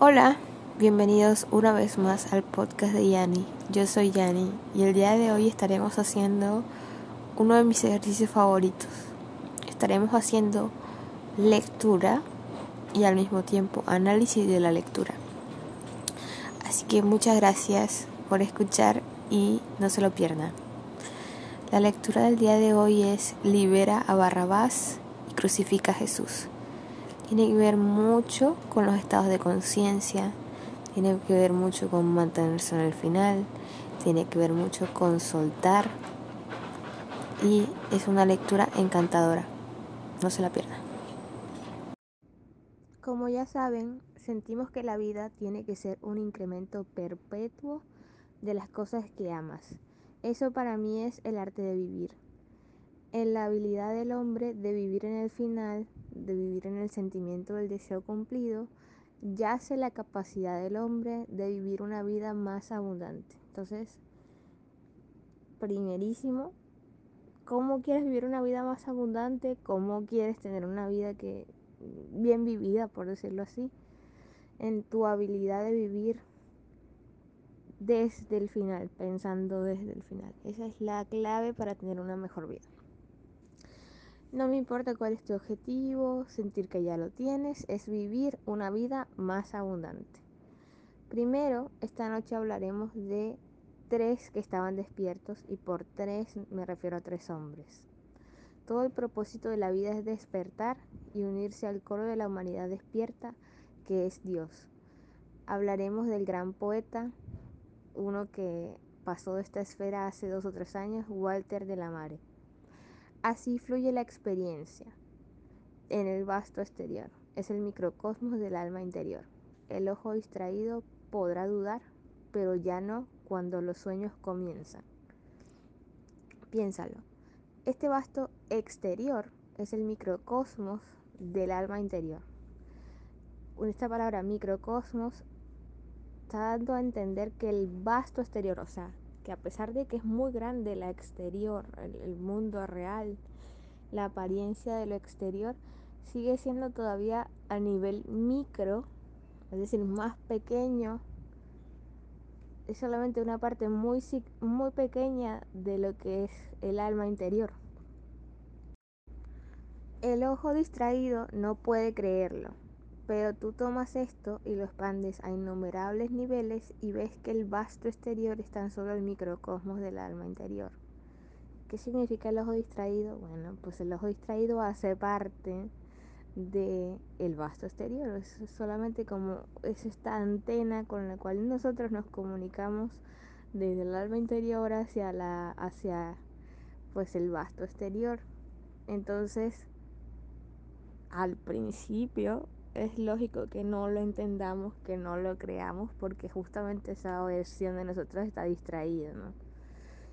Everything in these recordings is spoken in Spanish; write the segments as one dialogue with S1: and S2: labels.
S1: Hola, bienvenidos una vez más al podcast de Yani. Yo soy Yani y el día de hoy estaremos haciendo uno de mis ejercicios favoritos. Estaremos haciendo lectura y al mismo tiempo análisis de la lectura. Así que muchas gracias por escuchar y no se lo pierdan. La lectura del día de hoy es Libera a Barrabás y crucifica a Jesús. Tiene que ver mucho con los estados de conciencia, tiene que ver mucho con mantenerse en el final, tiene que ver mucho con soltar y es una lectura encantadora. No se la pierdan. Como ya saben, sentimos que la vida tiene que ser un incremento perpetuo de las cosas que amas. Eso para mí es el arte de vivir en la habilidad del hombre de vivir en el final, de vivir en el sentimiento del deseo cumplido, yace la capacidad del hombre de vivir una vida más abundante. Entonces, primerísimo, ¿cómo quieres vivir una vida más abundante? ¿Cómo quieres tener una vida que bien vivida, por decirlo así? En tu habilidad de vivir desde el final, pensando desde el final. Esa es la clave para tener una mejor vida. No me importa cuál es tu objetivo, sentir que ya lo tienes, es vivir una vida más abundante. Primero, esta noche hablaremos de tres que estaban despiertos y por tres me refiero a tres hombres. Todo el propósito de la vida es despertar y unirse al coro de la humanidad despierta que es Dios. Hablaremos del gran poeta, uno que pasó de esta esfera hace dos o tres años, Walter de la Mare. Así fluye la experiencia en el vasto exterior. Es el microcosmos del alma interior. El ojo distraído podrá dudar, pero ya no cuando los sueños comienzan. Piénsalo. Este vasto exterior es el microcosmos del alma interior. Esta palabra microcosmos está dando a entender que el vasto exterior, o sea, que a pesar de que es muy grande la exterior, el, mundo real, la apariencia de lo exterior, sigue siendo todavía a nivel micro, es decir, más pequeño. Es solamente una parte muy, muy pequeña de lo que es el alma interior. El ojo distraído no puede creerlo. Pero tú tomas esto y lo expandes a innumerables niveles y ves que el vasto exterior es tan solo el microcosmos del alma interior. ¿Qué significa el ojo distraído? Bueno, pues el ojo distraído hace parte del el vasto exterior. Es solamente como es esta antena con la cual nosotros nos comunicamos desde el alma interior hacia la hacia pues el vasto exterior. Entonces, al principio es lógico que no lo entendamos, que no lo creamos, porque justamente esa versión de nosotros está distraída, ¿no?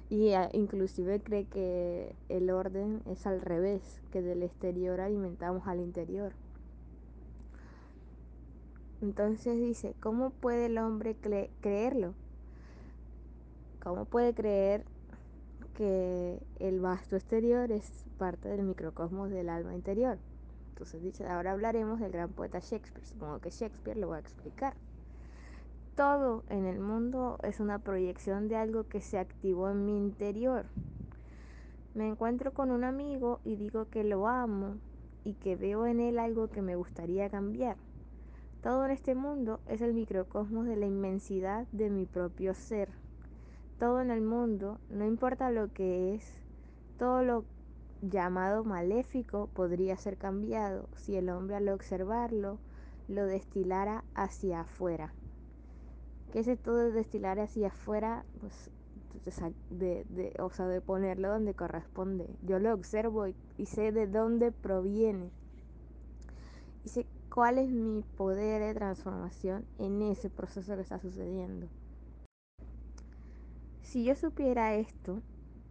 S1: Y inclusive cree que el orden es al revés, que del exterior alimentamos al interior. Entonces dice, ¿cómo puede el hombre creerlo? ¿Cómo puede creer que el vasto exterior es parte del microcosmos del alma interior? Entonces ahora hablaremos del gran poeta Shakespeare. Supongo que Shakespeare lo va a explicar. Todo en el mundo es una proyección de algo que se activó en mi interior. Me encuentro con un amigo y digo que lo amo y que veo en él algo que me gustaría cambiar. Todo en este mundo es el microcosmos de la inmensidad de mi propio ser. Todo en el mundo, no importa lo que es, todo lo llamado maléfico podría ser cambiado si el hombre al observarlo lo destilara hacia afuera. ¿Qué es esto de destilar hacia afuera? Pues de, de, o sea, de ponerlo donde corresponde. Yo lo observo y, y sé de dónde proviene. Y sé cuál es mi poder de transformación en ese proceso que está sucediendo. Si yo supiera esto,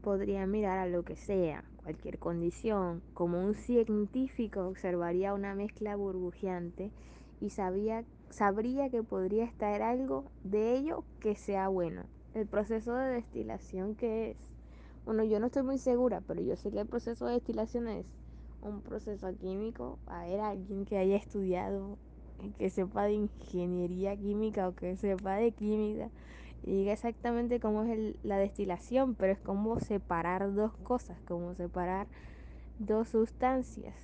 S1: podría mirar a lo que sea, cualquier condición, como un científico observaría una mezcla burbujeante y sabía, sabría que podría estar algo de ello que sea bueno. El proceso de destilación que es, bueno, yo no estoy muy segura, pero yo sé que el proceso de destilación es un proceso químico. A ver, alguien que haya estudiado que sepa de ingeniería química o que sepa de química y diga exactamente cómo es la destilación, pero es como separar dos cosas, como separar dos sustancias.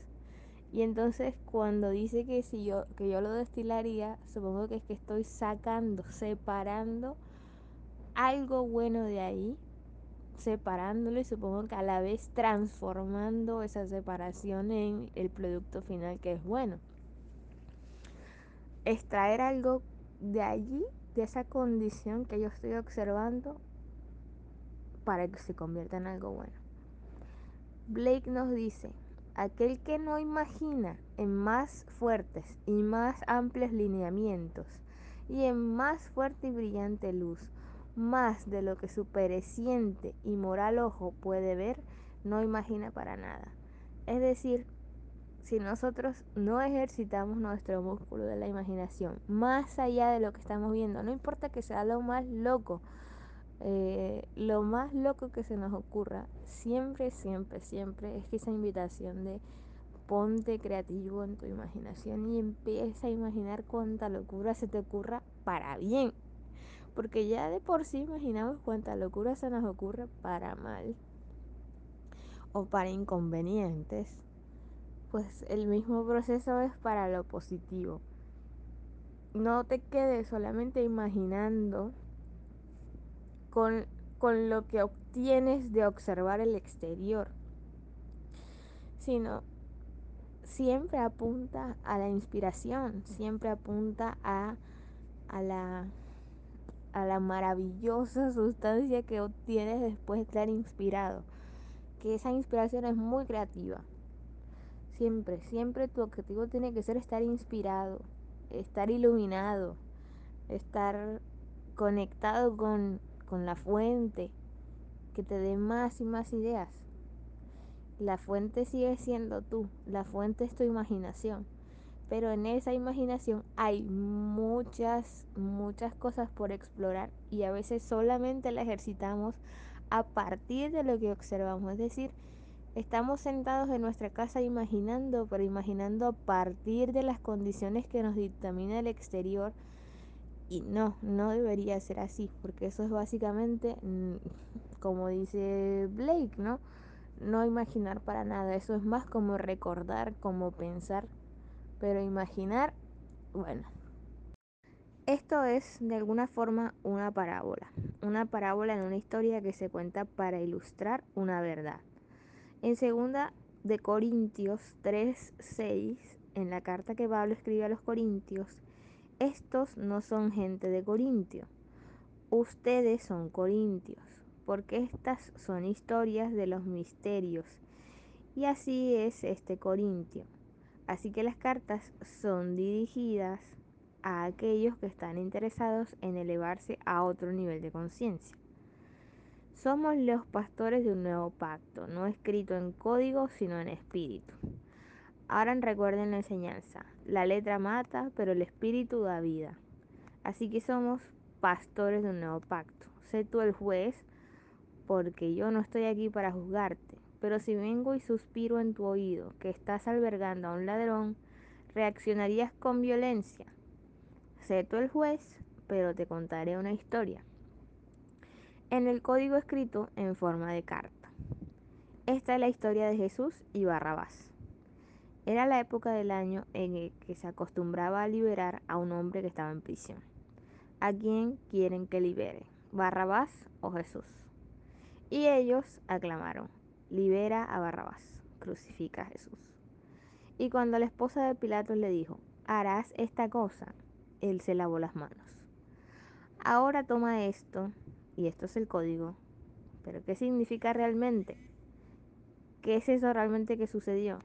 S1: Y entonces cuando dice que si yo que yo lo destilaría, supongo que es que estoy sacando, separando algo bueno de ahí, separándolo y supongo que a la vez transformando esa separación en el producto final que es bueno. Extraer algo de allí, de esa condición que yo estoy observando para que se convierta en algo bueno. Blake nos dice, aquel que no imagina en más fuertes y más amplios lineamientos y en más fuerte y brillante luz, más de lo que su pereciente y moral ojo puede ver, no imagina para nada. Es decir, si nosotros no ejercitamos nuestro músculo de la imaginación más allá de lo que estamos viendo, no importa que sea lo más loco, eh, lo más loco que se nos ocurra, siempre, siempre, siempre es que esa invitación de ponte creativo en tu imaginación y empieza a imaginar cuánta locura se te ocurra para bien. Porque ya de por sí imaginamos cuánta locura se nos ocurre para mal o para inconvenientes. Pues el mismo proceso es para lo positivo. No te quedes solamente imaginando con, con lo que obtienes de observar el exterior, sino siempre apunta a la inspiración, siempre apunta a, a, la, a la maravillosa sustancia que obtienes después de estar inspirado. Que esa inspiración es muy creativa. Siempre, siempre tu objetivo tiene que ser estar inspirado, estar iluminado, estar conectado con, con la fuente, que te dé más y más ideas. La fuente sigue siendo tú, la fuente es tu imaginación, pero en esa imaginación hay muchas, muchas cosas por explorar y a veces solamente la ejercitamos a partir de lo que observamos, es decir, estamos sentados en nuestra casa imaginando, pero imaginando a partir de las condiciones que nos dictamina el exterior, y no, no debería ser así, porque eso es básicamente, mm, como dice Blake, ¿no? No imaginar para nada, eso es más como recordar, como pensar, pero imaginar, bueno. Esto es de alguna forma una parábola, una parábola en una historia que se cuenta para ilustrar una verdad. En segunda de Corintios 3:6, en la carta que Pablo escribe a los Corintios, estos no son gente de Corintio, ustedes son corintios, porque estas son historias de los misterios. Y así es este Corintio. Así que las cartas son dirigidas a aquellos que están interesados en elevarse a otro nivel de conciencia. Somos los pastores de un nuevo pacto, no escrito en código, sino en espíritu. Ahora recuerden la enseñanza. La letra mata, pero el espíritu da vida. Así que somos pastores de un nuevo pacto. Sé tú el juez, porque yo no estoy aquí para juzgarte. Pero si vengo y suspiro en tu oído que estás albergando a un ladrón, reaccionarías con violencia. Sé tú el juez, pero te contaré una historia. En el código escrito en forma de carta. Esta es la historia de Jesús y Barrabás. Era la época del año en el que se acostumbraba a liberar a un hombre que estaba en prisión. ¿A quién quieren que libere? ¿Barrabás o Jesús? Y ellos aclamaron, libera a Barrabás, crucifica a Jesús. Y cuando la esposa de Pilatos le dijo, harás esta cosa, él se lavó las manos. Ahora toma esto, y esto es el código, pero ¿qué significa realmente? ¿Qué es eso realmente que sucedió?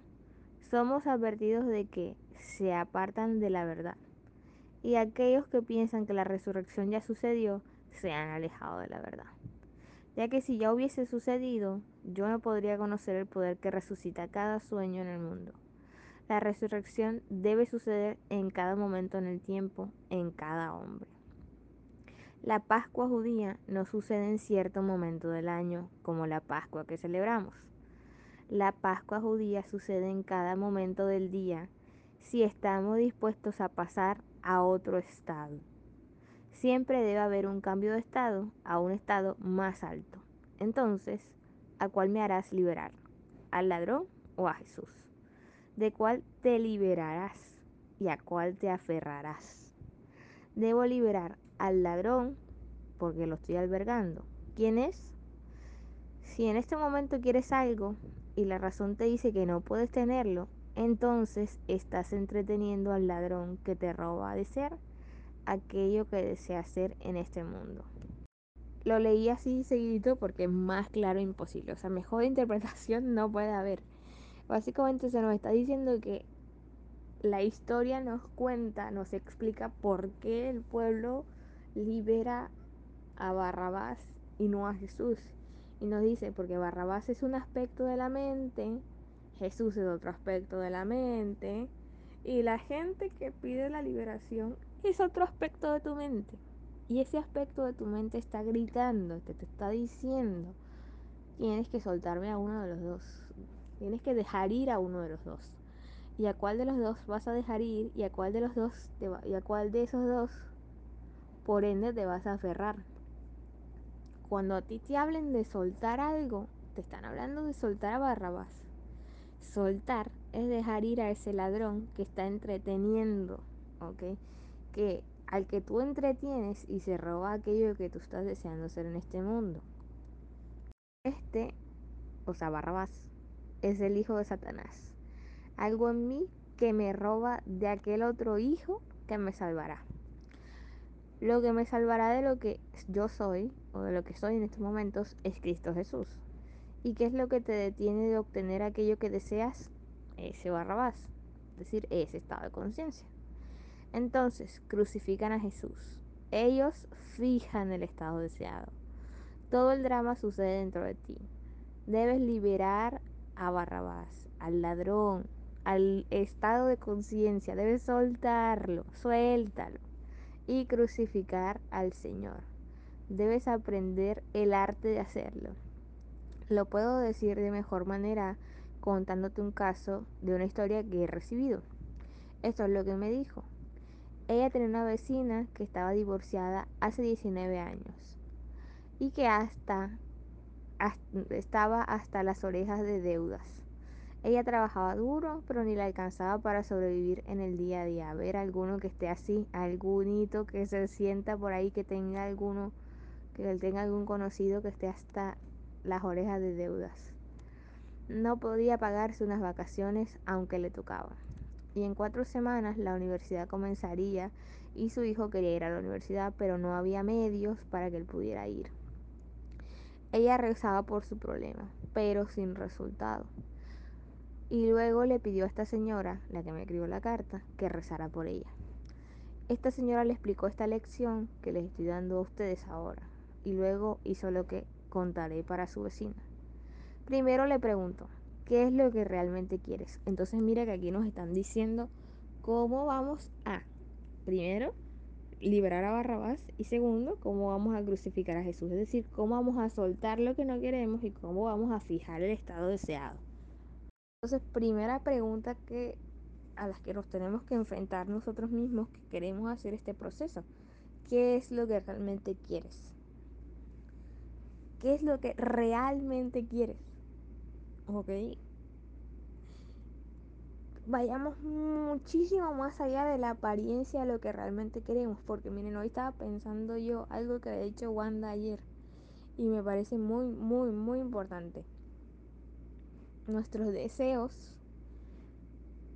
S1: somos advertidos de que se apartan de la verdad. Y aquellos que piensan que la resurrección ya sucedió, se han alejado de la verdad. Ya que si ya hubiese sucedido, yo no podría conocer el poder que resucita cada sueño en el mundo. La resurrección debe suceder en cada momento en el tiempo, en cada hombre. La Pascua judía no sucede en cierto momento del año, como la Pascua que celebramos. La Pascua judía sucede en cada momento del día, si estamos dispuestos a pasar a otro estado. Siempre debe haber un cambio de estado a un estado más alto. Entonces, ¿a cuál me harás liberar? ¿Al ladrón o a Jesús? ¿De cuál te liberarás y a cuál te aferrarás? Debo liberar al ladrón porque lo estoy albergando. ¿Quién es? Si en este momento quieres algo y la razón te dice que no puedes tenerlo, entonces estás entreteniendo al ladrón que te roba de ser aquello que desea hacer en este mundo. Lo leí así seguidito porque es más claro imposible. O sea, mejor interpretación no puede haber. Básicamente se nos está diciendo que la historia nos cuenta, nos explica por qué el pueblo libera a Barrabás y no a Jesús. Y nos dice, porque Barrabás es un aspecto de la mente, Jesús es otro aspecto de la mente, y la gente que pide la liberación es otro aspecto de tu mente. Y ese aspecto de tu mente está gritando, te, está diciendo, tienes que soltarme a uno de los dos. Tienes que dejar ir a uno de los dos. ¿Y a cuál de los dos vas a dejar ir? ¿Y a cuál de los dos te va, y a cuál de esos dos por ende te vas a aferrar? Cuando a ti te hablen de soltar algo, te están hablando de soltar a Barrabás. Soltar es dejar ir a ese ladrón que está entreteniendo, ¿ok? Que al que tú entretienes y se roba aquello que tú estás deseando ser en este mundo. Este, o sea, Barrabás, es el hijo de Satanás algo en mí que me roba de aquel otro hijo que me salvará. Lo que me salvará de lo que yo soy o de lo que soy en estos momentos es Cristo Jesús. ¿Y qué es lo que te detiene de obtener aquello que deseas? Ese barrabás, es decir, ese estado de conciencia. Entonces, crucifican a Jesús. Ellos fijan el estado deseado. Todo el drama sucede dentro de ti. Debes liberar a Barrabás, al ladrón, al estado de conciencia, debes soltarlo, suéltalo y crucificar al Señor. Debes aprender el arte de hacerlo. Lo puedo decir de mejor manera contándote un caso de una historia que he recibido. Esto es lo que me dijo. Ella tenía una vecina que estaba divorciada hace 19 años y que hasta, hasta estaba hasta las orejas de deudas ella trabajaba duro, pero ni la alcanzaba para sobrevivir en el día a día. A ver alguno que esté así, algunito que se sienta por ahí, que tenga alguno, que tenga algún conocido que esté hasta las orejas de deudas. No podía pagarse unas vacaciones aunque le tocaba. Y en cuatro semanas la universidad comenzaría y su hijo quería ir a la universidad, pero no había medios para que él pudiera ir. Ella rezaba por su problema, pero sin resultado. Y luego le pidió a esta señora, la que me escribió la carta, que rezara por ella. Esta señora le explicó esta lección que les estoy dando a ustedes ahora. Y luego hizo lo que contaré para su vecina. Primero le pregunto, ¿qué es lo que realmente quieres? Entonces mira que aquí nos están diciendo cómo vamos a, primero, liberar a Barrabás y segundo, cómo vamos a crucificar a Jesús. Es decir, cómo vamos a soltar lo que no queremos y cómo vamos a fijar el estado deseado. Entonces, primera pregunta que a las que nos tenemos que enfrentar nosotros mismos que queremos hacer este proceso. ¿Qué es lo que realmente quieres? ¿Qué es lo que realmente quieres? ¿Ok? Vayamos muchísimo más allá de la apariencia de lo que realmente queremos. Porque miren, hoy estaba pensando yo algo que había dicho Wanda ayer. Y me parece muy, muy, muy importante. Nuestros deseos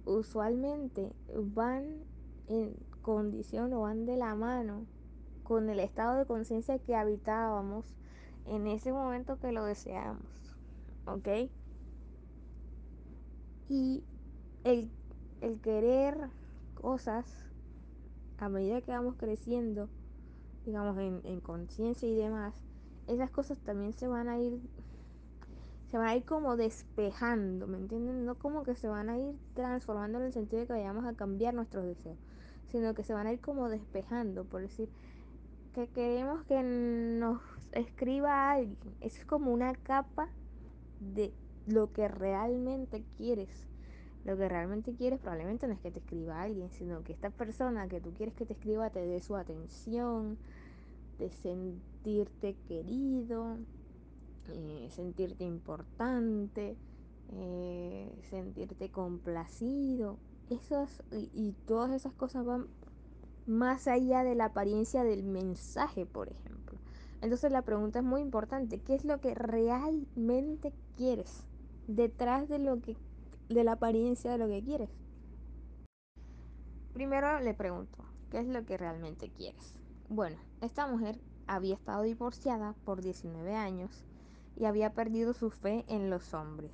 S1: usualmente van en condición o van de la mano con el estado de conciencia que habitábamos en ese momento que lo deseamos. ¿Ok? Y el, el querer cosas a medida que vamos creciendo, digamos, en, en conciencia y demás, esas cosas también se van a ir se van a ir como despejando, ¿me entienden? No como que se van a ir transformando en el sentido de que vayamos a cambiar nuestros deseos, sino que se van a ir como despejando, por decir, que queremos que nos escriba alguien. Eso es como una capa de lo que realmente quieres. Lo que realmente quieres probablemente no es que te escriba alguien, sino que esta persona que tú quieres que te escriba te dé su atención, de sentirte querido, eh, sentirte importante, eh, sentirte complacido. Y, y todas esas cosas van más allá de la apariencia del mensaje, por ejemplo. Entonces la pregunta es muy importante, ¿qué es lo que realmente quieres detrás de lo que de la apariencia de lo que quieres? Primero le pregunto, ¿qué es lo que realmente quieres? Bueno, esta mujer había estado divorciada por 19 años y había perdido su fe en los hombres.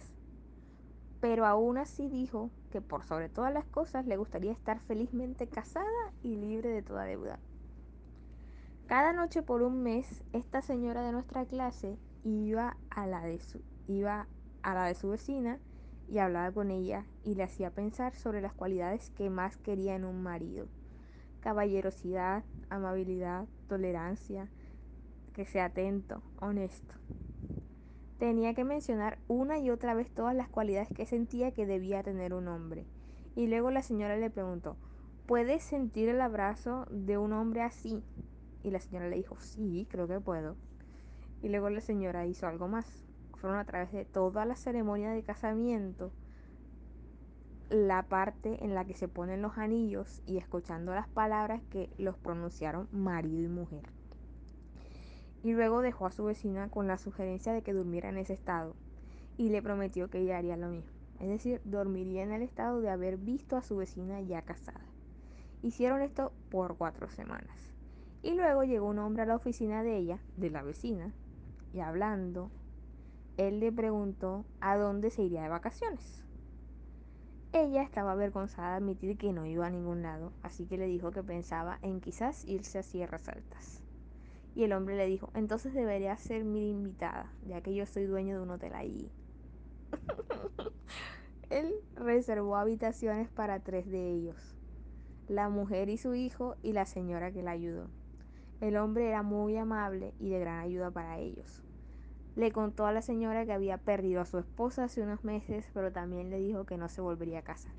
S1: Pero aún así dijo que por sobre todas las cosas le gustaría estar felizmente casada y libre de toda deuda. Cada noche por un mes, esta señora de nuestra clase iba a la de su, iba a la de su vecina y hablaba con ella y le hacía pensar sobre las cualidades que más quería en un marido. Caballerosidad, amabilidad, tolerancia, que sea atento, honesto. Tenía que mencionar una y otra vez todas las cualidades que sentía que debía tener un hombre. Y luego la señora le preguntó, ¿puedes sentir el abrazo de un hombre así? Y la señora le dijo, sí, creo que puedo. Y luego la señora hizo algo más. Fueron a través de toda la ceremonia de casamiento, la parte en la que se ponen los anillos y escuchando las palabras que los pronunciaron marido y mujer. Y luego dejó a su vecina con la sugerencia de que durmiera en ese estado y le prometió que ella haría lo mismo. Es decir, dormiría en el estado de haber visto a su vecina ya casada. Hicieron esto por cuatro semanas. Y luego llegó un hombre a la oficina de ella, de la vecina, y hablando, él le preguntó a dónde se iría de vacaciones. Ella estaba avergonzada de admitir que no iba a ningún lado, así que le dijo que pensaba en quizás irse a Sierras Altas. Y el hombre le dijo, entonces debería ser mi invitada, ya que yo soy dueño de un hotel allí. Él reservó habitaciones para tres de ellos, la mujer y su hijo y la señora que la ayudó. El hombre era muy amable y de gran ayuda para ellos. Le contó a la señora que había perdido a su esposa hace unos meses, pero también le dijo que no se volvería a casar.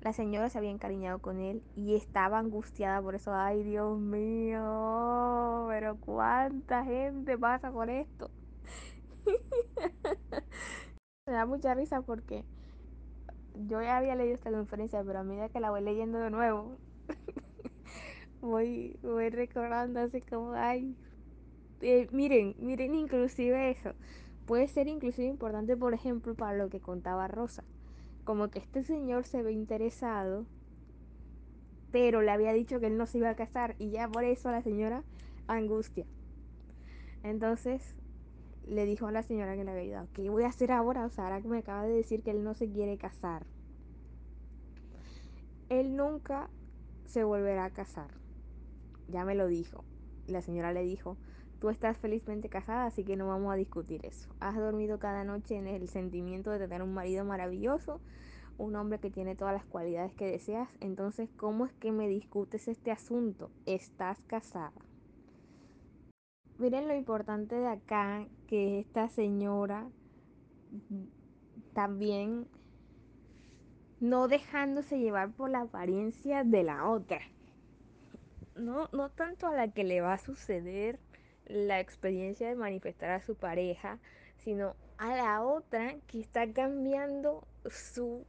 S1: La señora se había encariñado con él y estaba angustiada por eso. Ay, Dios mío, pero cuánta gente pasa por esto. Me da mucha risa porque yo ya había leído esta conferencia, pero a medida que la voy leyendo de nuevo, voy, voy recordando así como, ay, eh, miren, miren inclusive eso. Puede ser inclusive importante, por ejemplo, para lo que contaba Rosa. Como que este señor se ve interesado, pero le había dicho que él no se iba a casar y ya por eso la señora angustia. Entonces le dijo a la señora que le había ayudado, ¿qué voy a hacer ahora? O sea, ahora que me acaba de decir que él no se quiere casar. Él nunca se volverá a casar. Ya me lo dijo. La señora le dijo, tú estás felizmente casada, así que no vamos a discutir eso. Has dormido cada noche en el sentimiento de tener un marido maravilloso, un hombre que tiene todas las cualidades que deseas. Entonces, ¿cómo es que me discutes este asunto? Estás casada. Miren lo importante de acá, que esta señora también no dejándose llevar por la apariencia de la otra. No, no tanto a la que le va a suceder la experiencia de manifestar a su pareja, sino a la otra que está cambiando su,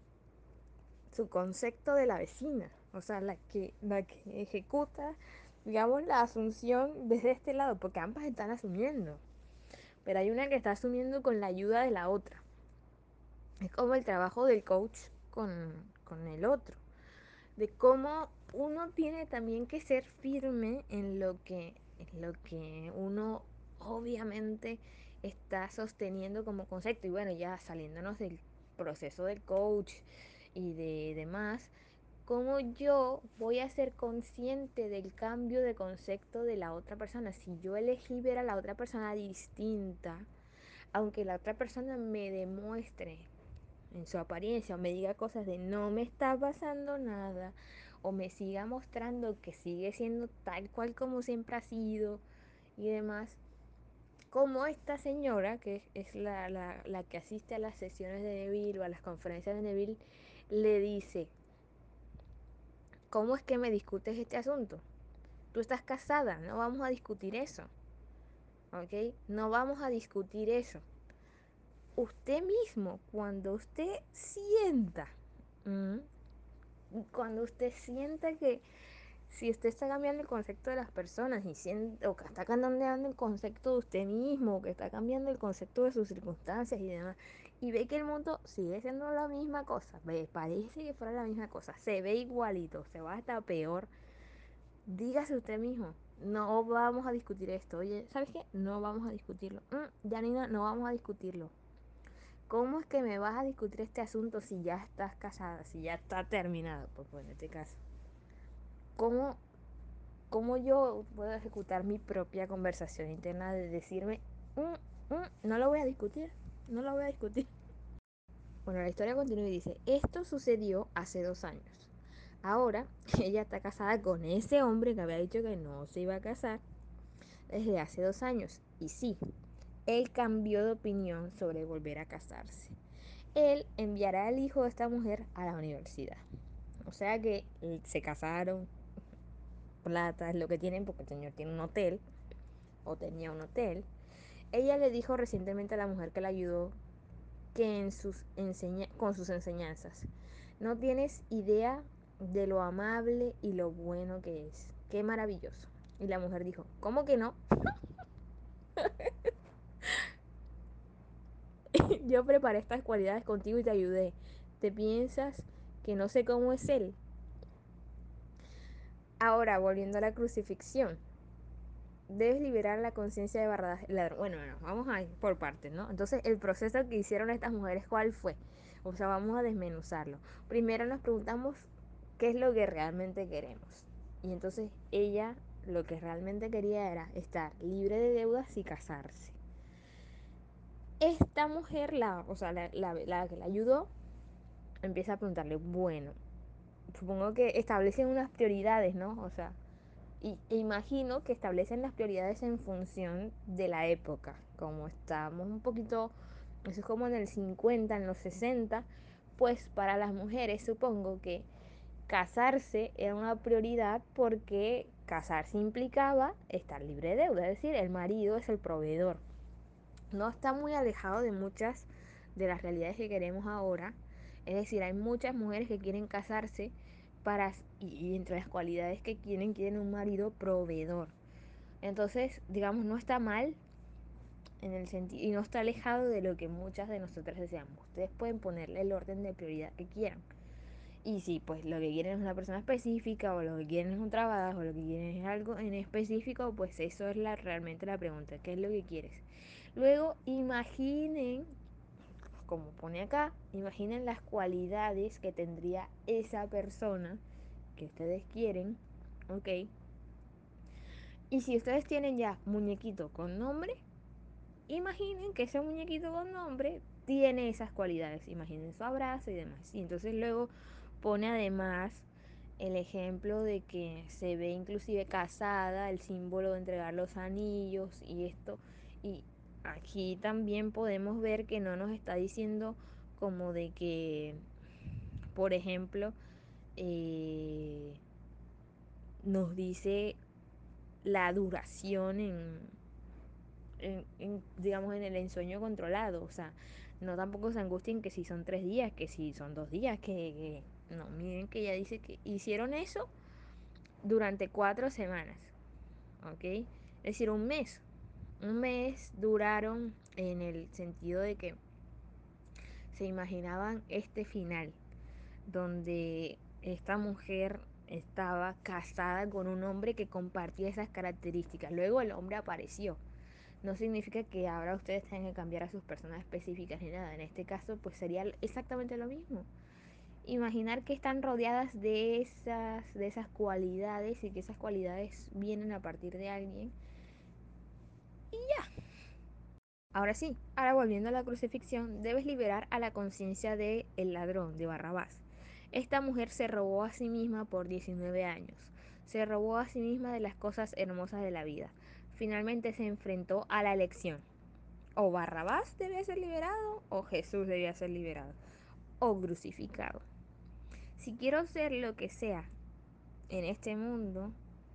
S1: su concepto de la vecina, o sea, la que, la que ejecuta, digamos, la asunción desde este lado, porque ambas están asumiendo, pero hay una que está asumiendo con la ayuda de la otra. Es como el trabajo del coach con, con el otro, de cómo uno tiene también que ser firme en lo que, lo que uno obviamente está sosteniendo como concepto. Y bueno, ya saliéndonos del proceso del coach y de demás, cómo yo voy a ser consciente del cambio de concepto de la otra persona. Si yo elegí ver a la otra persona distinta, aunque la otra persona me demuestre en su apariencia o me diga cosas de no me está pasando nada o me siga mostrando que sigue siendo tal cual como siempre ha sido y demás, como esta señora, que es la, la, la, que asiste a las sesiones de Neville o a las conferencias de Neville, le dice, ¿cómo es que me discutes este asunto? Tú estás casada, no vamos a discutir eso. ¿Ok? No vamos a discutir eso. Usted mismo, cuando usted sienta. Cuando usted sienta que si usted está cambiando el concepto de las personas y siente, o que está cambiando el concepto de usted mismo, o que está cambiando el concepto de sus circunstancias y demás, y ve que el mundo sigue siendo la misma cosa, ve, parece que fuera la misma cosa, se ve igualito, se va hasta peor, dígase usted mismo, no vamos a discutir esto, oye, ¿sabes qué? No vamos a discutirlo, mm, Janina, no vamos a discutirlo. ¿Cómo es que me vas a discutir este asunto si ya estás casada, si ya está terminado? Pues, pues en este caso. ¿Cómo, ¿Cómo yo puedo ejecutar mi propia conversación interna de decirme, mm, mm, no lo voy a discutir, no lo voy a discutir? Bueno, la historia continúa y dice, esto sucedió hace dos años. Ahora ella está casada con ese hombre que había dicho que no se iba a casar desde hace dos años. Y sí, él cambió de opinión sobre volver a casarse. Él enviará al hijo de esta mujer a la universidad. O sea que se casaron, plata es lo que tienen porque el señor tiene un hotel o tenía un hotel. Ella le dijo recientemente a la mujer que la ayudó que en sus con sus enseñanzas no tienes idea de lo amable y lo bueno que es. Qué maravilloso. Y la mujer dijo, ¿cómo que no? Yo preparé estas cualidades contigo y te ayudé. ¿Te piensas que no sé cómo es él? Ahora, volviendo a la crucifixión. Debes liberar la conciencia de Barrabás ladrón. Bueno, bueno, vamos a ir por partes, ¿no? Entonces, el proceso que hicieron estas mujeres, ¿cuál fue? O sea, vamos a desmenuzarlo. Primero nos preguntamos qué es lo que realmente queremos. Y entonces ella lo que realmente quería era estar libre de deudas y casarse. Esta mujer, la, o sea, la, la, que la ayudó, empieza a preguntarle, bueno, supongo que establecen unas prioridades, ¿no? O sea, y e imagino que establecen las prioridades en función de la época. Como estamos un poquito, eso es como en el 50, en los 60, pues para las mujeres supongo que casarse era una prioridad porque casarse implicaba estar libre de deuda, es decir, el marido es el proveedor. No está muy alejado de muchas de las realidades que queremos ahora. Es decir, hay muchas mujeres que quieren casarse para, y, entre las cualidades que quieren, quieren un marido proveedor. Entonces, digamos, no está mal en el sentido y no está alejado de lo que muchas de nosotras deseamos. Ustedes pueden ponerle el orden de prioridad que quieran. Y si pues lo que quieren es una persona específica o lo que quieren es un trabajo o lo que quieren es algo en específico, pues eso es la, realmente la pregunta, ¿qué es lo que quieres? Luego imaginen, como pone acá, imaginen las cualidades que tendría esa persona que ustedes quieren, ¿ok? Y si ustedes tienen ya muñequito con nombre, imaginen que ese muñequito con nombre tiene esas cualidades. Imaginen su abrazo y demás. Y entonces luego pone además el ejemplo de que se ve inclusive casada, el símbolo de entregar los anillos y esto. Y aquí también podemos ver que no nos está diciendo como de que, por ejemplo, eh, nos dice la duración en, digamos, en el ensueño controlado. O sea, no tampoco se angustien que si son tres días, que si son dos días, que, que no, miren que ella dice que hicieron eso durante cuatro semanas, ¿ok? Es decir, un mes. Un mes duraron en el sentido de que se imaginaban este final, donde esta mujer estaba casada con un hombre que compartía esas características. Luego el hombre apareció. No significa que ahora ustedes tengan que cambiar a sus personas específicas ni nada. En este caso, pues sería exactamente lo mismo imaginar que están rodeadas de esas, de esas cualidades y que esas cualidades vienen a partir de alguien. Y ya. Ahora sí, ahora volviendo a la crucifixión, debes liberar a la conciencia del el ladrón, de Barrabás. Esta mujer se robó a sí misma por 19 años. Se robó a sí misma de las cosas hermosas de la vida. finalmente se enfrentó a la elección. O Barrabás debía ser liberado o Jesús debía ser liberado o crucificado. Si quiero ser lo que sea en este mundo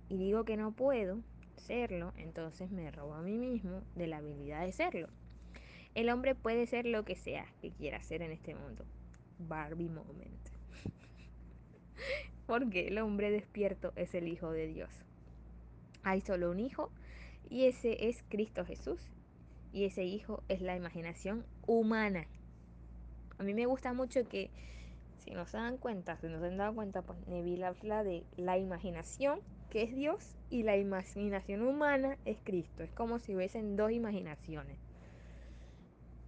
S1: y digo que no puedo serlo, entonces me robo a mí mismo de la habilidad de serlo. El hombre puede ser lo que sea que quiera ser en este mundo. Barbie Moment. Porque el hombre despierto es el Hijo de Dios. Hay solo un Hijo y ese es Cristo Jesús. Y ese Hijo es la imaginación humana. A mí me gusta mucho que, si no se dan cuenta, si no se han dado cuenta, pues Neville habla de la imaginación, que es Dios, y la imaginación humana es Cristo. Es como si hubiesen dos imaginaciones.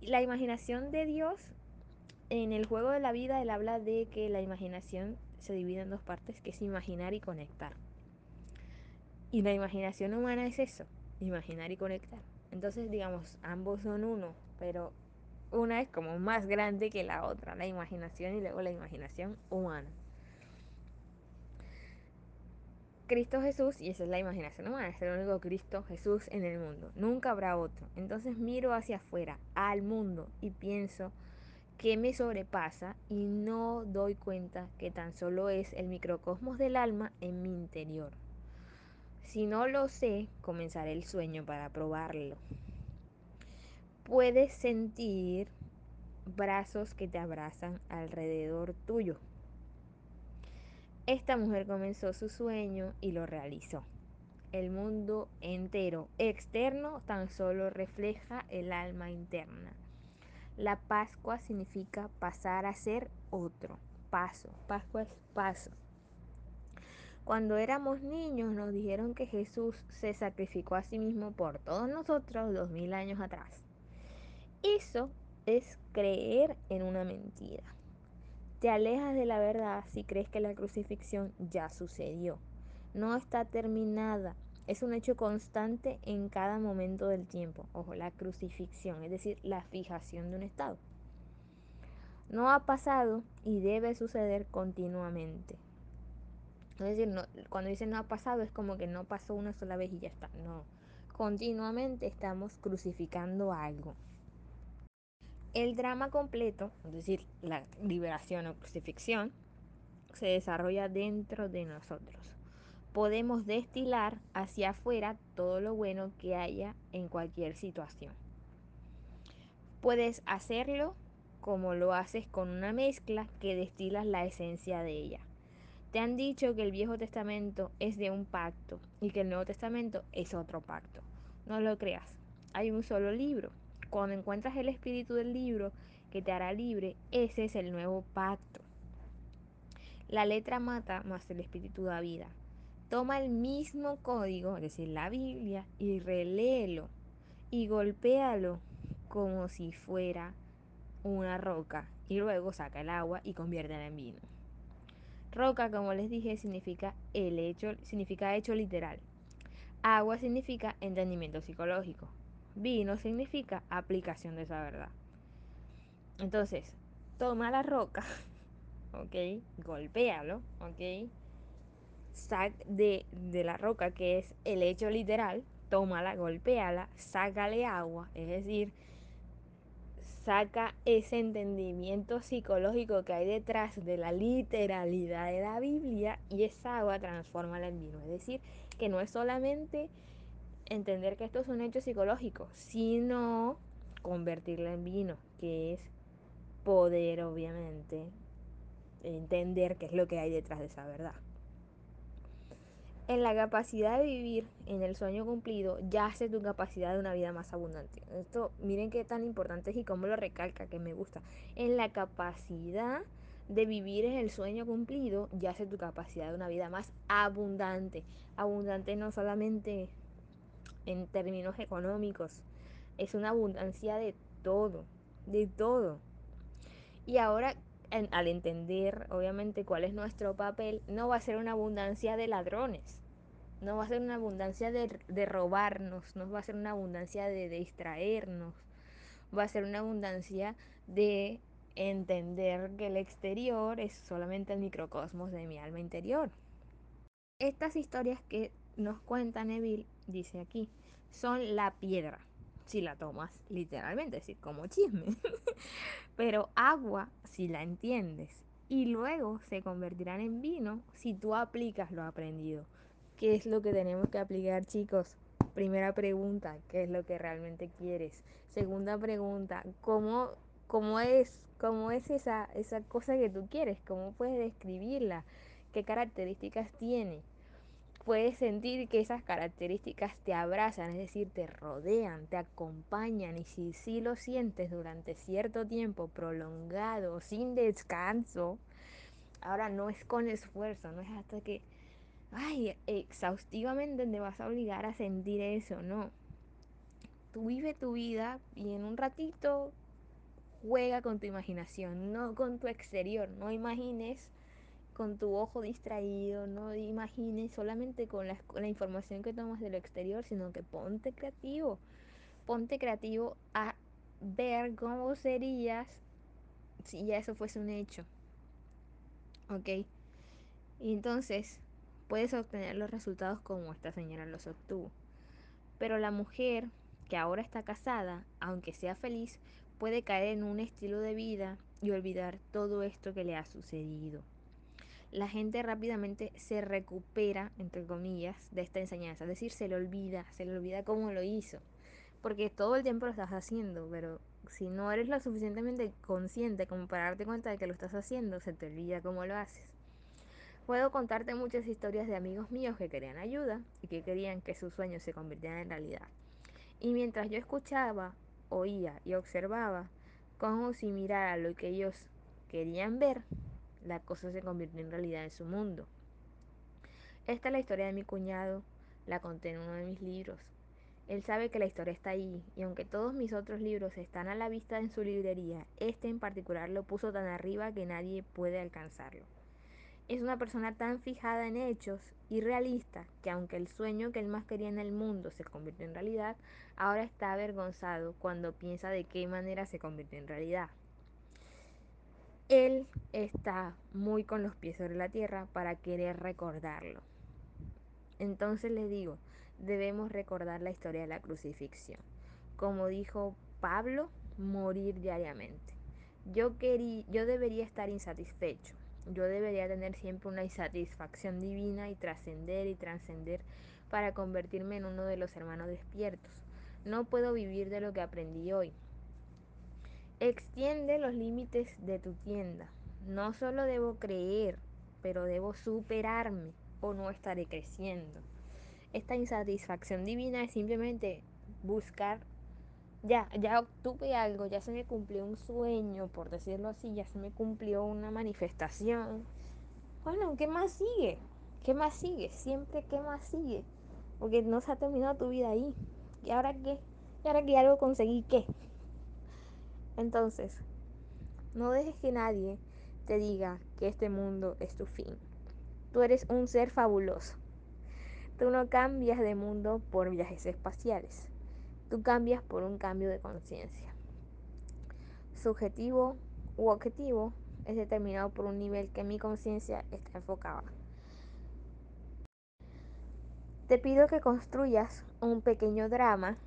S1: La imaginación de Dios, en el juego de la vida, él habla de que la imaginación se divide en dos partes, que es imaginar y conectar. Y la imaginación humana es eso, imaginar y conectar. Entonces, digamos, ambos son uno, pero una es como más grande que la otra, la imaginación y luego la imaginación humana. Cristo Jesús, y esa es la imaginación humana, es el único Cristo Jesús en el mundo. Nunca habrá otro. Entonces miro hacia afuera, al mundo, y pienso que me sobrepasa y no doy cuenta que tan solo es el microcosmos del alma en mi interior. Si no lo sé, comenzaré el sueño para probarlo. Puedes sentir brazos que te abrazan alrededor tuyo. Esta mujer comenzó su sueño y lo realizó. El mundo entero externo tan solo refleja el alma interna. La Pascua significa pasar a ser otro. Paso. Pascua es paso. Cuando éramos niños nos dijeron que Jesús se sacrificó a sí mismo por todos nosotros dos mil años atrás. Eso es creer en una mentira. Te alejas de la verdad si crees que la crucifixión ya sucedió. No está terminada. Es un hecho constante en cada momento del tiempo. Ojo, la crucifixión, es decir, la fijación de un estado. No ha pasado y debe suceder continuamente. Es decir, cuando dice no ha pasado es como que no pasó una sola vez y ya está. No, continuamente estamos crucificando algo. El drama completo, es decir, la liberación o crucifixión, se desarrolla dentro de nosotros. Podemos destilar hacia afuera todo lo bueno que haya en cualquier situación. Puedes hacerlo como lo haces con una mezcla que destilas la esencia de ella. Te han dicho que el Viejo Testamento es de un pacto y que el Nuevo Testamento es otro pacto. No lo creas. Hay un solo libro cuando encuentras el espíritu del libro que te hará libre, ese es el nuevo pacto. La letra mata, más el espíritu da vida. Toma el mismo código, es decir, la Biblia, y reléelo y golpéalo como si fuera una roca y luego saca el agua y conviértela en vino. Roca, como les dije, significa el hecho, significa hecho literal. Agua significa entendimiento psicológico. Vino significa aplicación de esa verdad. Entonces, toma la roca, ¿ok? Golpéalo, ¿ok? Sac de, de la roca, que es el hecho literal, tómala, golpéala, sácale agua, es decir, saca ese entendimiento psicológico que hay detrás de la literalidad de la Biblia y esa agua transforma en vino. Es decir, que no es solamente entender que esto es un hecho psicológico, sino convertirla en vino, que es poder, obviamente, entender qué es lo que hay detrás de esa verdad. En la capacidad de vivir en el sueño cumplido yace tu capacidad de una vida más abundante. Esto, miren qué tan importante es y cómo lo recalca, que me gusta. En la capacidad de vivir en el sueño cumplido yace tu capacidad de una vida más abundante. Abundante no solamente en términos económicos. Es una abundancia de todo, de todo. Y ahora, al entender, obviamente, cuál es nuestro papel, no va a ser una abundancia de ladrones, no va a ser una abundancia de, de robarnos, no va a ser una abundancia de, de distraernos, va a ser una abundancia de entender que el exterior es solamente el microcosmos de mi alma interior. Estas historias que nos cuenta Neville, dice aquí, son la piedra, si la tomas literalmente, es decir, como chisme. Pero agua si la entiendes. Y luego se convertirán en vino si tú aplicas lo aprendido. ¿Qué es lo que tenemos que aplicar, chicos? Primera pregunta, ¿qué es lo que realmente quieres? Segunda pregunta, ¿cómo, cómo es, cómo es esa, esa cosa que tú quieres? ¿Cómo puedes describirla? ¿Qué características tiene? Puedes sentir que esas características te abrazan, es decir, te rodean, te acompañan y si sí lo sientes durante cierto tiempo prolongado, sin descanso, ahora no es con esfuerzo, no es hasta que, ay, exhaustivamente te vas a obligar a sentir eso, no. Tú vive tu vida y en un ratito juega con tu imaginación, no con tu exterior, no imagines con tu ojo distraído, no imagines solamente con la, con la información que tomas de lo exterior, sino que ponte creativo, ponte creativo a ver cómo serías si ya eso fuese un hecho. ¿Ok? Y entonces puedes obtener los resultados como esta señora los obtuvo. Pero la mujer que ahora está casada, aunque sea feliz, puede caer en un estilo de vida y olvidar todo esto que le ha sucedido la gente rápidamente se recupera, entre comillas, de esta enseñanza. Es decir, se le olvida, se le olvida cómo lo hizo. Porque todo el tiempo lo estás haciendo, pero si no eres lo suficientemente consciente como para darte cuenta de que lo estás haciendo, se te olvida cómo lo haces. Puedo contarte muchas historias de amigos míos que querían ayuda y que querían que sus sueños se convirtieran en realidad. Y mientras yo escuchaba, oía y observaba, como si mirara lo que ellos querían ver, la cosa se convirtió en realidad en su mundo. Esta es la historia de mi cuñado, la conté en uno de mis libros. Él sabe que la historia está ahí, y aunque todos mis otros libros están a la vista en su librería, este en particular lo puso tan arriba que nadie puede alcanzarlo. Es una persona tan fijada en hechos y realista que aunque el sueño que él más quería en el mundo se convirtió en realidad, ahora está avergonzado cuando piensa de qué manera se convirtió en realidad él está muy con los pies sobre la tierra para querer recordarlo. Entonces les digo, debemos recordar la historia de la crucifixión. Como dijo Pablo, morir diariamente. Yo, querí, yo debería estar insatisfecho. Yo debería tener siempre una insatisfacción divina y trascender y trascender para convertirme en uno de los hermanos despiertos. No puedo vivir de lo que aprendí hoy. Extiende los límites de tu tienda. No solo debo creer, pero debo superarme o no estaré creciendo. Esta insatisfacción divina es simplemente buscar, ya, ya obtuve algo, ya se me cumplió un sueño, por decirlo así, ya se me cumplió una manifestación. Bueno, ¿qué más sigue? ¿Qué más sigue? Siempre, ¿qué más sigue? Porque no se ha terminado tu vida ahí. ¿Y ahora qué? ¿Y ahora que algo conseguí qué? Entonces, no dejes que nadie te diga que este mundo es tu fin. Tú eres un ser fabuloso. Tú no cambias de mundo por viajes espaciales. Tú cambias por un cambio de conciencia. Subjetivo u objetivo es determinado por un nivel que mi conciencia está enfocada. Te pido que construyas un pequeño drama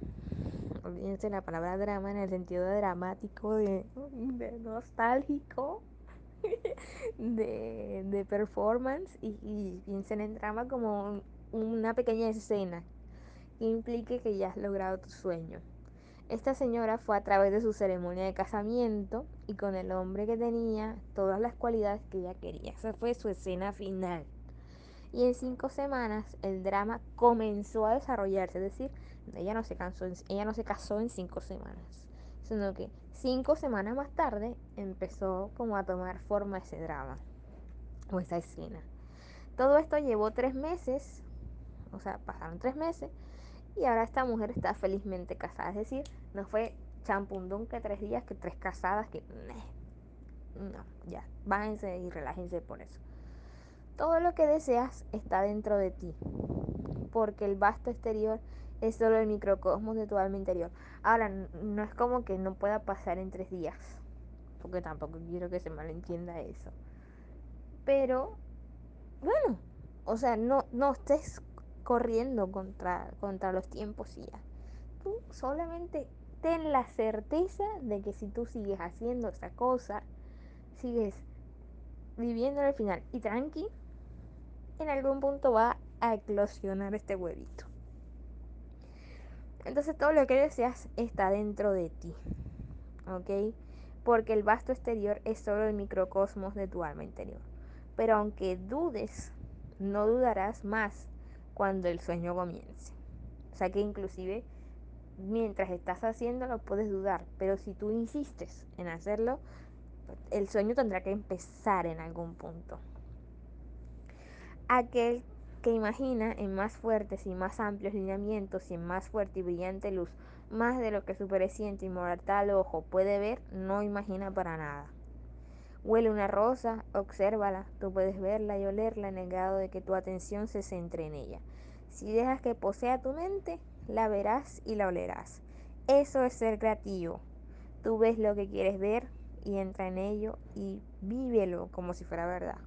S1: olvídense la palabra drama en el sentido de dramático, de, nostálgico, de, performance, y, piensen en drama como una pequeña escena que implique que ya has logrado tu sueño. Esta señora fue a través de su ceremonia de casamiento y con el hombre que tenía todas las cualidades que ella quería. Esa fue su escena final. Y en cinco semanas el drama comenzó a desarrollarse, es decir, ella no se, cansó, ella no se casó en cinco semanas, sino que cinco semanas más tarde empezó como a tomar forma ese drama o esa escena. Todo esto llevó tres meses, o sea, pasaron tres meses y ahora esta mujer está felizmente casada. Es decir, no fue champundón que tres días, que tres casadas, que... No, ya, bájense y relájense por eso. Todo lo que deseas está dentro de ti, porque el vasto exterior es solo el microcosmos de tu alma interior. Ahora, no es como que no pueda pasar en tres días, porque tampoco quiero que se malentienda eso. Pero, bueno, o sea, no, no estés corriendo contra, contra los tiempos y ya. tú solamente ten la certeza de que si tú sigues haciendo esa cosa, sigues viviendo al final y tranqui, en algún punto va a eclosionar este huevito. Entonces todo lo que deseas está dentro de ti, ¿ok? Porque el vasto exterior es solo el microcosmos de tu alma interior. Pero aunque dudes, no dudarás más cuando el sueño comience. O sea que inclusive mientras estás haciéndolo puedes dudar, pero si tú insistes en hacerlo, el sueño tendrá que empezar en algún punto. Aquel que imagina en más fuertes y más amplios lineamientos y en más fuerte y brillante luz, más de lo que su pereciente y mortal ojo puede ver, no imagina para nada. Huele una rosa, obsérvala, tú puedes verla y olerla en el grado de que tu atención se centre en ella. Si dejas que posea tu mente, la verás y la olerás. Eso es ser creativo. Tú ves lo que quieres ver y entra en ello y vívelo como si fuera verdad.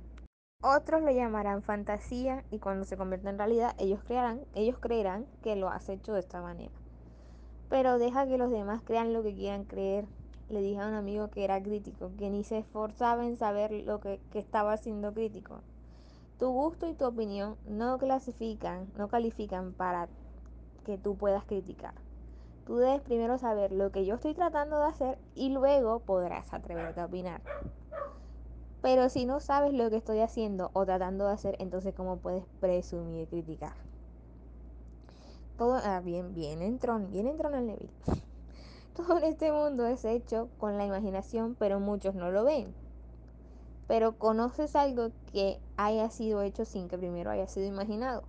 S1: Otros lo llamarán fantasía y cuando se convierta en realidad ellos creerán, que lo has hecho de esta manera. Pero deja que los demás crean lo que quieran creer. Le dije a un amigo que era crítico, que ni se esforzaba en saber lo que, estaba siendo crítico. Tu gusto y tu opinión no clasifican, no califican para que tú puedas criticar. Tú debes primero saber lo que yo estoy tratando de hacer y luego podrás atreverte a opinar. Pero si no sabes lo que estoy haciendo o tratando de hacer, entonces ¿cómo puedes presumir criticar? Todo, ah, bien, bien entrón, bien entrón el Neville. Todo en este mundo es hecho con la imaginación, pero muchos no lo ven. Pero conoces algo que haya sido hecho sin que primero haya sido imaginado.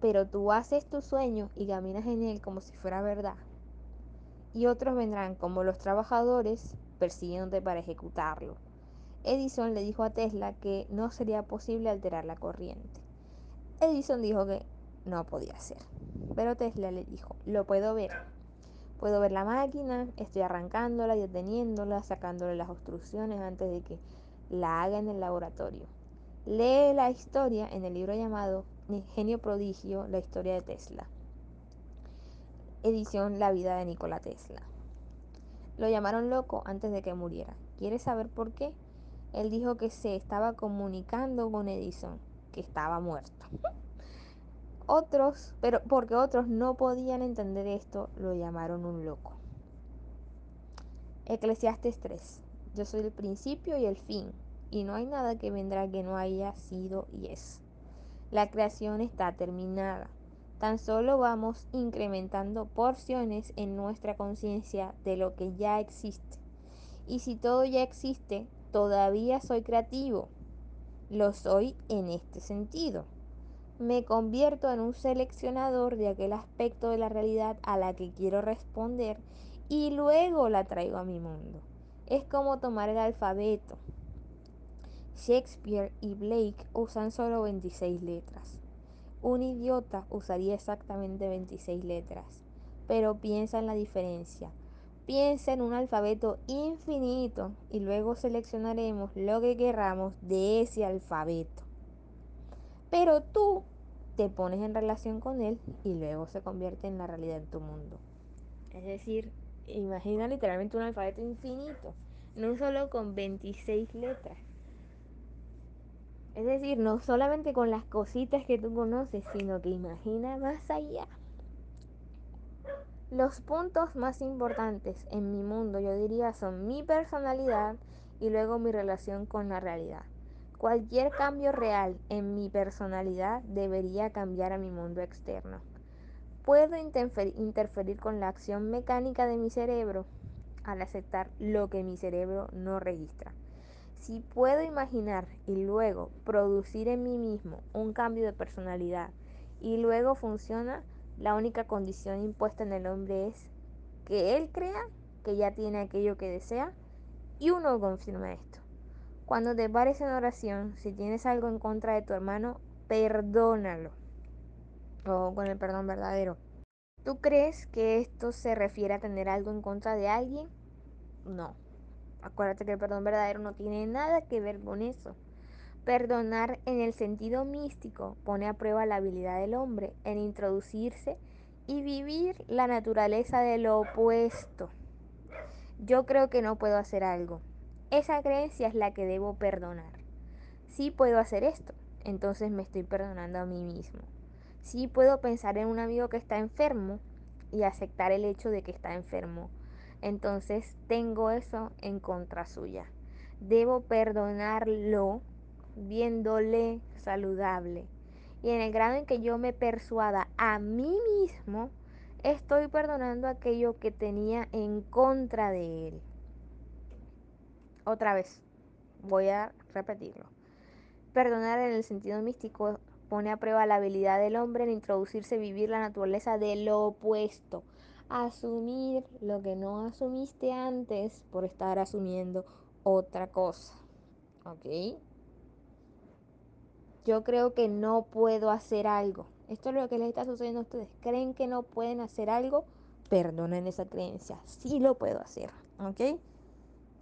S1: Pero tú haces tu sueño y caminas en él como si fuera verdad. Y otros vendrán como los trabajadores persiguiéndote para ejecutarlo. Edison le dijo a Tesla que no sería posible alterar la corriente. Edison dijo que no podía ser. Pero Tesla le dijo, lo puedo ver. Puedo ver la máquina, estoy arrancándola deteniéndola, sacándole las obstrucciones antes de que la haga en el laboratorio. Lee la historia en el libro llamado Genio Prodigio, la historia de Tesla. Edición La vida de Nikola Tesla. Lo llamaron loco antes de que muriera. ¿Quieres saber por qué? Él dijo que se estaba comunicando con Edison, que estaba muerto. Otros, pero porque otros no podían entender esto, lo llamaron un loco. Eclesiastes 3. Yo soy el principio y el fin, y no hay nada que vendrá que no haya sido y es. La creación está terminada. Tan solo vamos incrementando porciones en nuestra conciencia de lo que ya existe. Y si todo ya existe, todavía soy creativo. Lo soy en este sentido. Me convierto en un seleccionador de aquel aspecto de la realidad a la que quiero responder y luego la traigo a mi mundo. Es como tomar el alfabeto. Shakespeare y Blake usan solo 26 letras. Un idiota usaría exactamente 26 letras, pero piensa en la diferencia. Piensa en un alfabeto infinito y luego seleccionaremos lo que querramos de ese alfabeto. Pero tú te pones en relación con él y luego se convierte en la realidad de tu mundo. Es decir, imagina literalmente un alfabeto infinito, no solo con 26 letras. Es decir, no solamente con las cositas que tú conoces, sino que imagina más allá. Los puntos más importantes en mi mundo, yo diría, son mi personalidad y luego mi relación con la realidad. Cualquier cambio real en mi personalidad debería cambiar a mi mundo externo. Puedo interferir con la acción mecánica de mi cerebro al aceptar lo que mi cerebro no registra. Si puedo imaginar y luego producir en mí mismo un cambio de personalidad y luego funciona, la única condición impuesta en el hombre es que él crea que ya tiene aquello que desea y uno confirma esto. Cuando te pares en oración, si tienes algo en contra de tu hermano, perdónalo. O con el perdón verdadero. ¿Tú crees que esto se refiere a tener algo en contra de alguien? No. Acuérdate que el perdón verdadero no tiene nada que ver con eso. Perdonar en el sentido místico pone a prueba la habilidad del hombre en introducirse y vivir la naturaleza de lo opuesto. Yo creo que no puedo hacer algo. Esa creencia es la que debo perdonar. Sí puedo hacer esto, entonces me estoy perdonando a mí mismo. Sí puedo pensar en un amigo que está enfermo y aceptar el hecho de que está enfermo. Entonces tengo eso en contra suya. Debo perdonarlo viéndole saludable. Y en el grado en que yo me persuada a mí mismo, estoy perdonando aquello que tenía en contra de él. Otra vez, voy a repetirlo. Perdonar en el sentido místico pone a prueba la habilidad del hombre en introducirse, vivir la naturaleza de lo opuesto. Asumir lo que no asumiste antes por estar asumiendo otra cosa. ¿Ok? Yo creo que no puedo hacer algo. Esto es lo que les está sucediendo a ustedes. ¿Creen que no pueden hacer algo? Perdonen esa creencia. Sí lo puedo hacer. ¿Ok?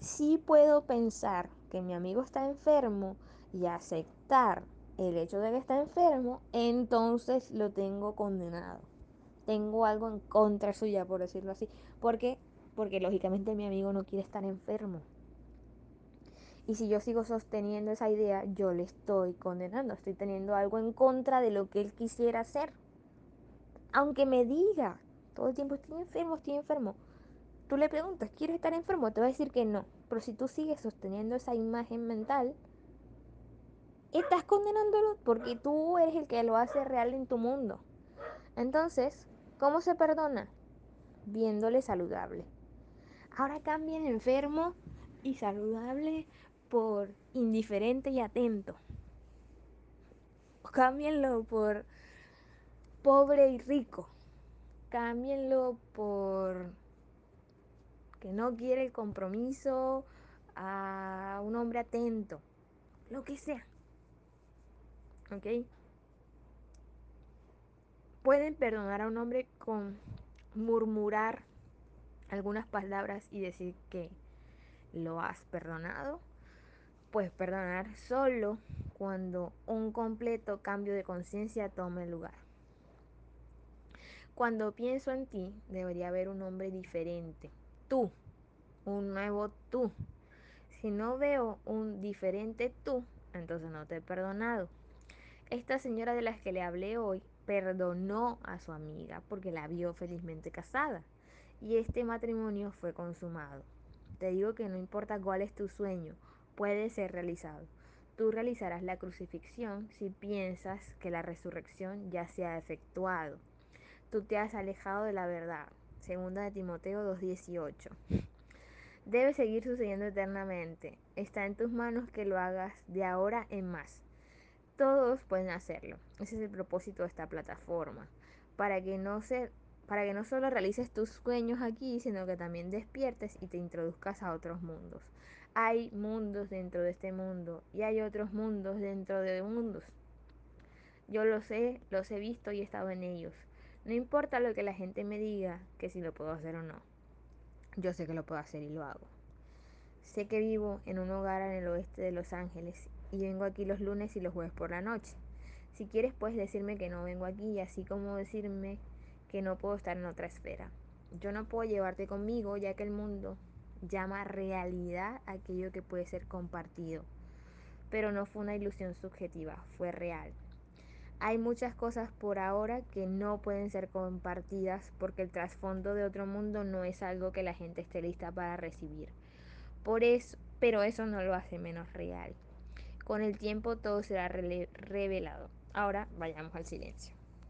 S1: Sí puedo pensar que mi amigo está enfermo y aceptar el hecho de que está enfermo, entonces lo tengo condenado. Tengo algo en contra suya, por decirlo así. ¿Por qué? Porque lógicamente mi amigo no quiere estar enfermo. Y si yo sigo sosteniendo esa idea, yo le estoy condenando, estoy teniendo algo en contra de lo que él quisiera hacer. Aunque me diga todo el tiempo, estoy enfermo, estoy enfermo. Tú le preguntas, ¿quieres estar enfermo? Te va a decir que no. Pero si tú sigues sosteniendo esa imagen mental, estás condenándolo porque tú eres el que lo hace real en tu mundo. Entonces, ¿cómo se perdona? Viéndole saludable. Ahora cambien enfermo y saludable por indiferente y atento. Cámbienlo por pobre y rico. Cámbienlo por que no quiere el compromiso a un hombre atento. Lo que sea. ¿Ok? Pueden perdonar a un hombre con murmurar algunas palabras y decir que lo has perdonado Puedes perdonar solo cuando un completo cambio de conciencia tome lugar. Cuando pienso en ti, debería haber un hombre diferente. Tú, un nuevo tú. Si no veo un diferente tú, entonces no te he perdonado. Esta señora de la que le hablé hoy perdonó a su amiga porque la vio felizmente casada y este matrimonio fue consumado. Te digo que no importa cuál es tu sueño, puede ser realizado. Tú realizarás la crucifixión si piensas que la resurrección ya se ha efectuado. Tú te has alejado de la verdad. Segunda de Timoteo 2.18. Debe seguir sucediendo eternamente. Está en tus manos que lo hagas de ahora en más. Todos pueden hacerlo. Ese es el propósito de esta plataforma. Para que no se para que no solo realices tus sueños aquí, sino que también despiertes y te introduzcas a otros mundos. Hay mundos dentro de este mundo y hay otros mundos dentro de mundos. Yo lo sé, los he visto y he estado en ellos. No importa lo que la gente me diga, que si lo puedo hacer o no. Yo sé que lo puedo hacer y lo hago. Sé que vivo en un hogar en el oeste de Los Ángeles y vengo aquí los lunes y los jueves por la noche. Si quieres puedes decirme que no vengo aquí, así como decirme que no puedo estar en otra esfera. Yo no puedo llevarte conmigo ya que el mundo llama realidad aquello que puede ser compartido. Pero no fue una ilusión subjetiva, fue real. Hay muchas cosas por ahora que no pueden ser compartidas porque el trasfondo de otro mundo no es algo que la gente esté lista para recibir. Por eso, pero eso no lo hace menos real. Con el tiempo todo será revelado. Ahora vayamos al silencio.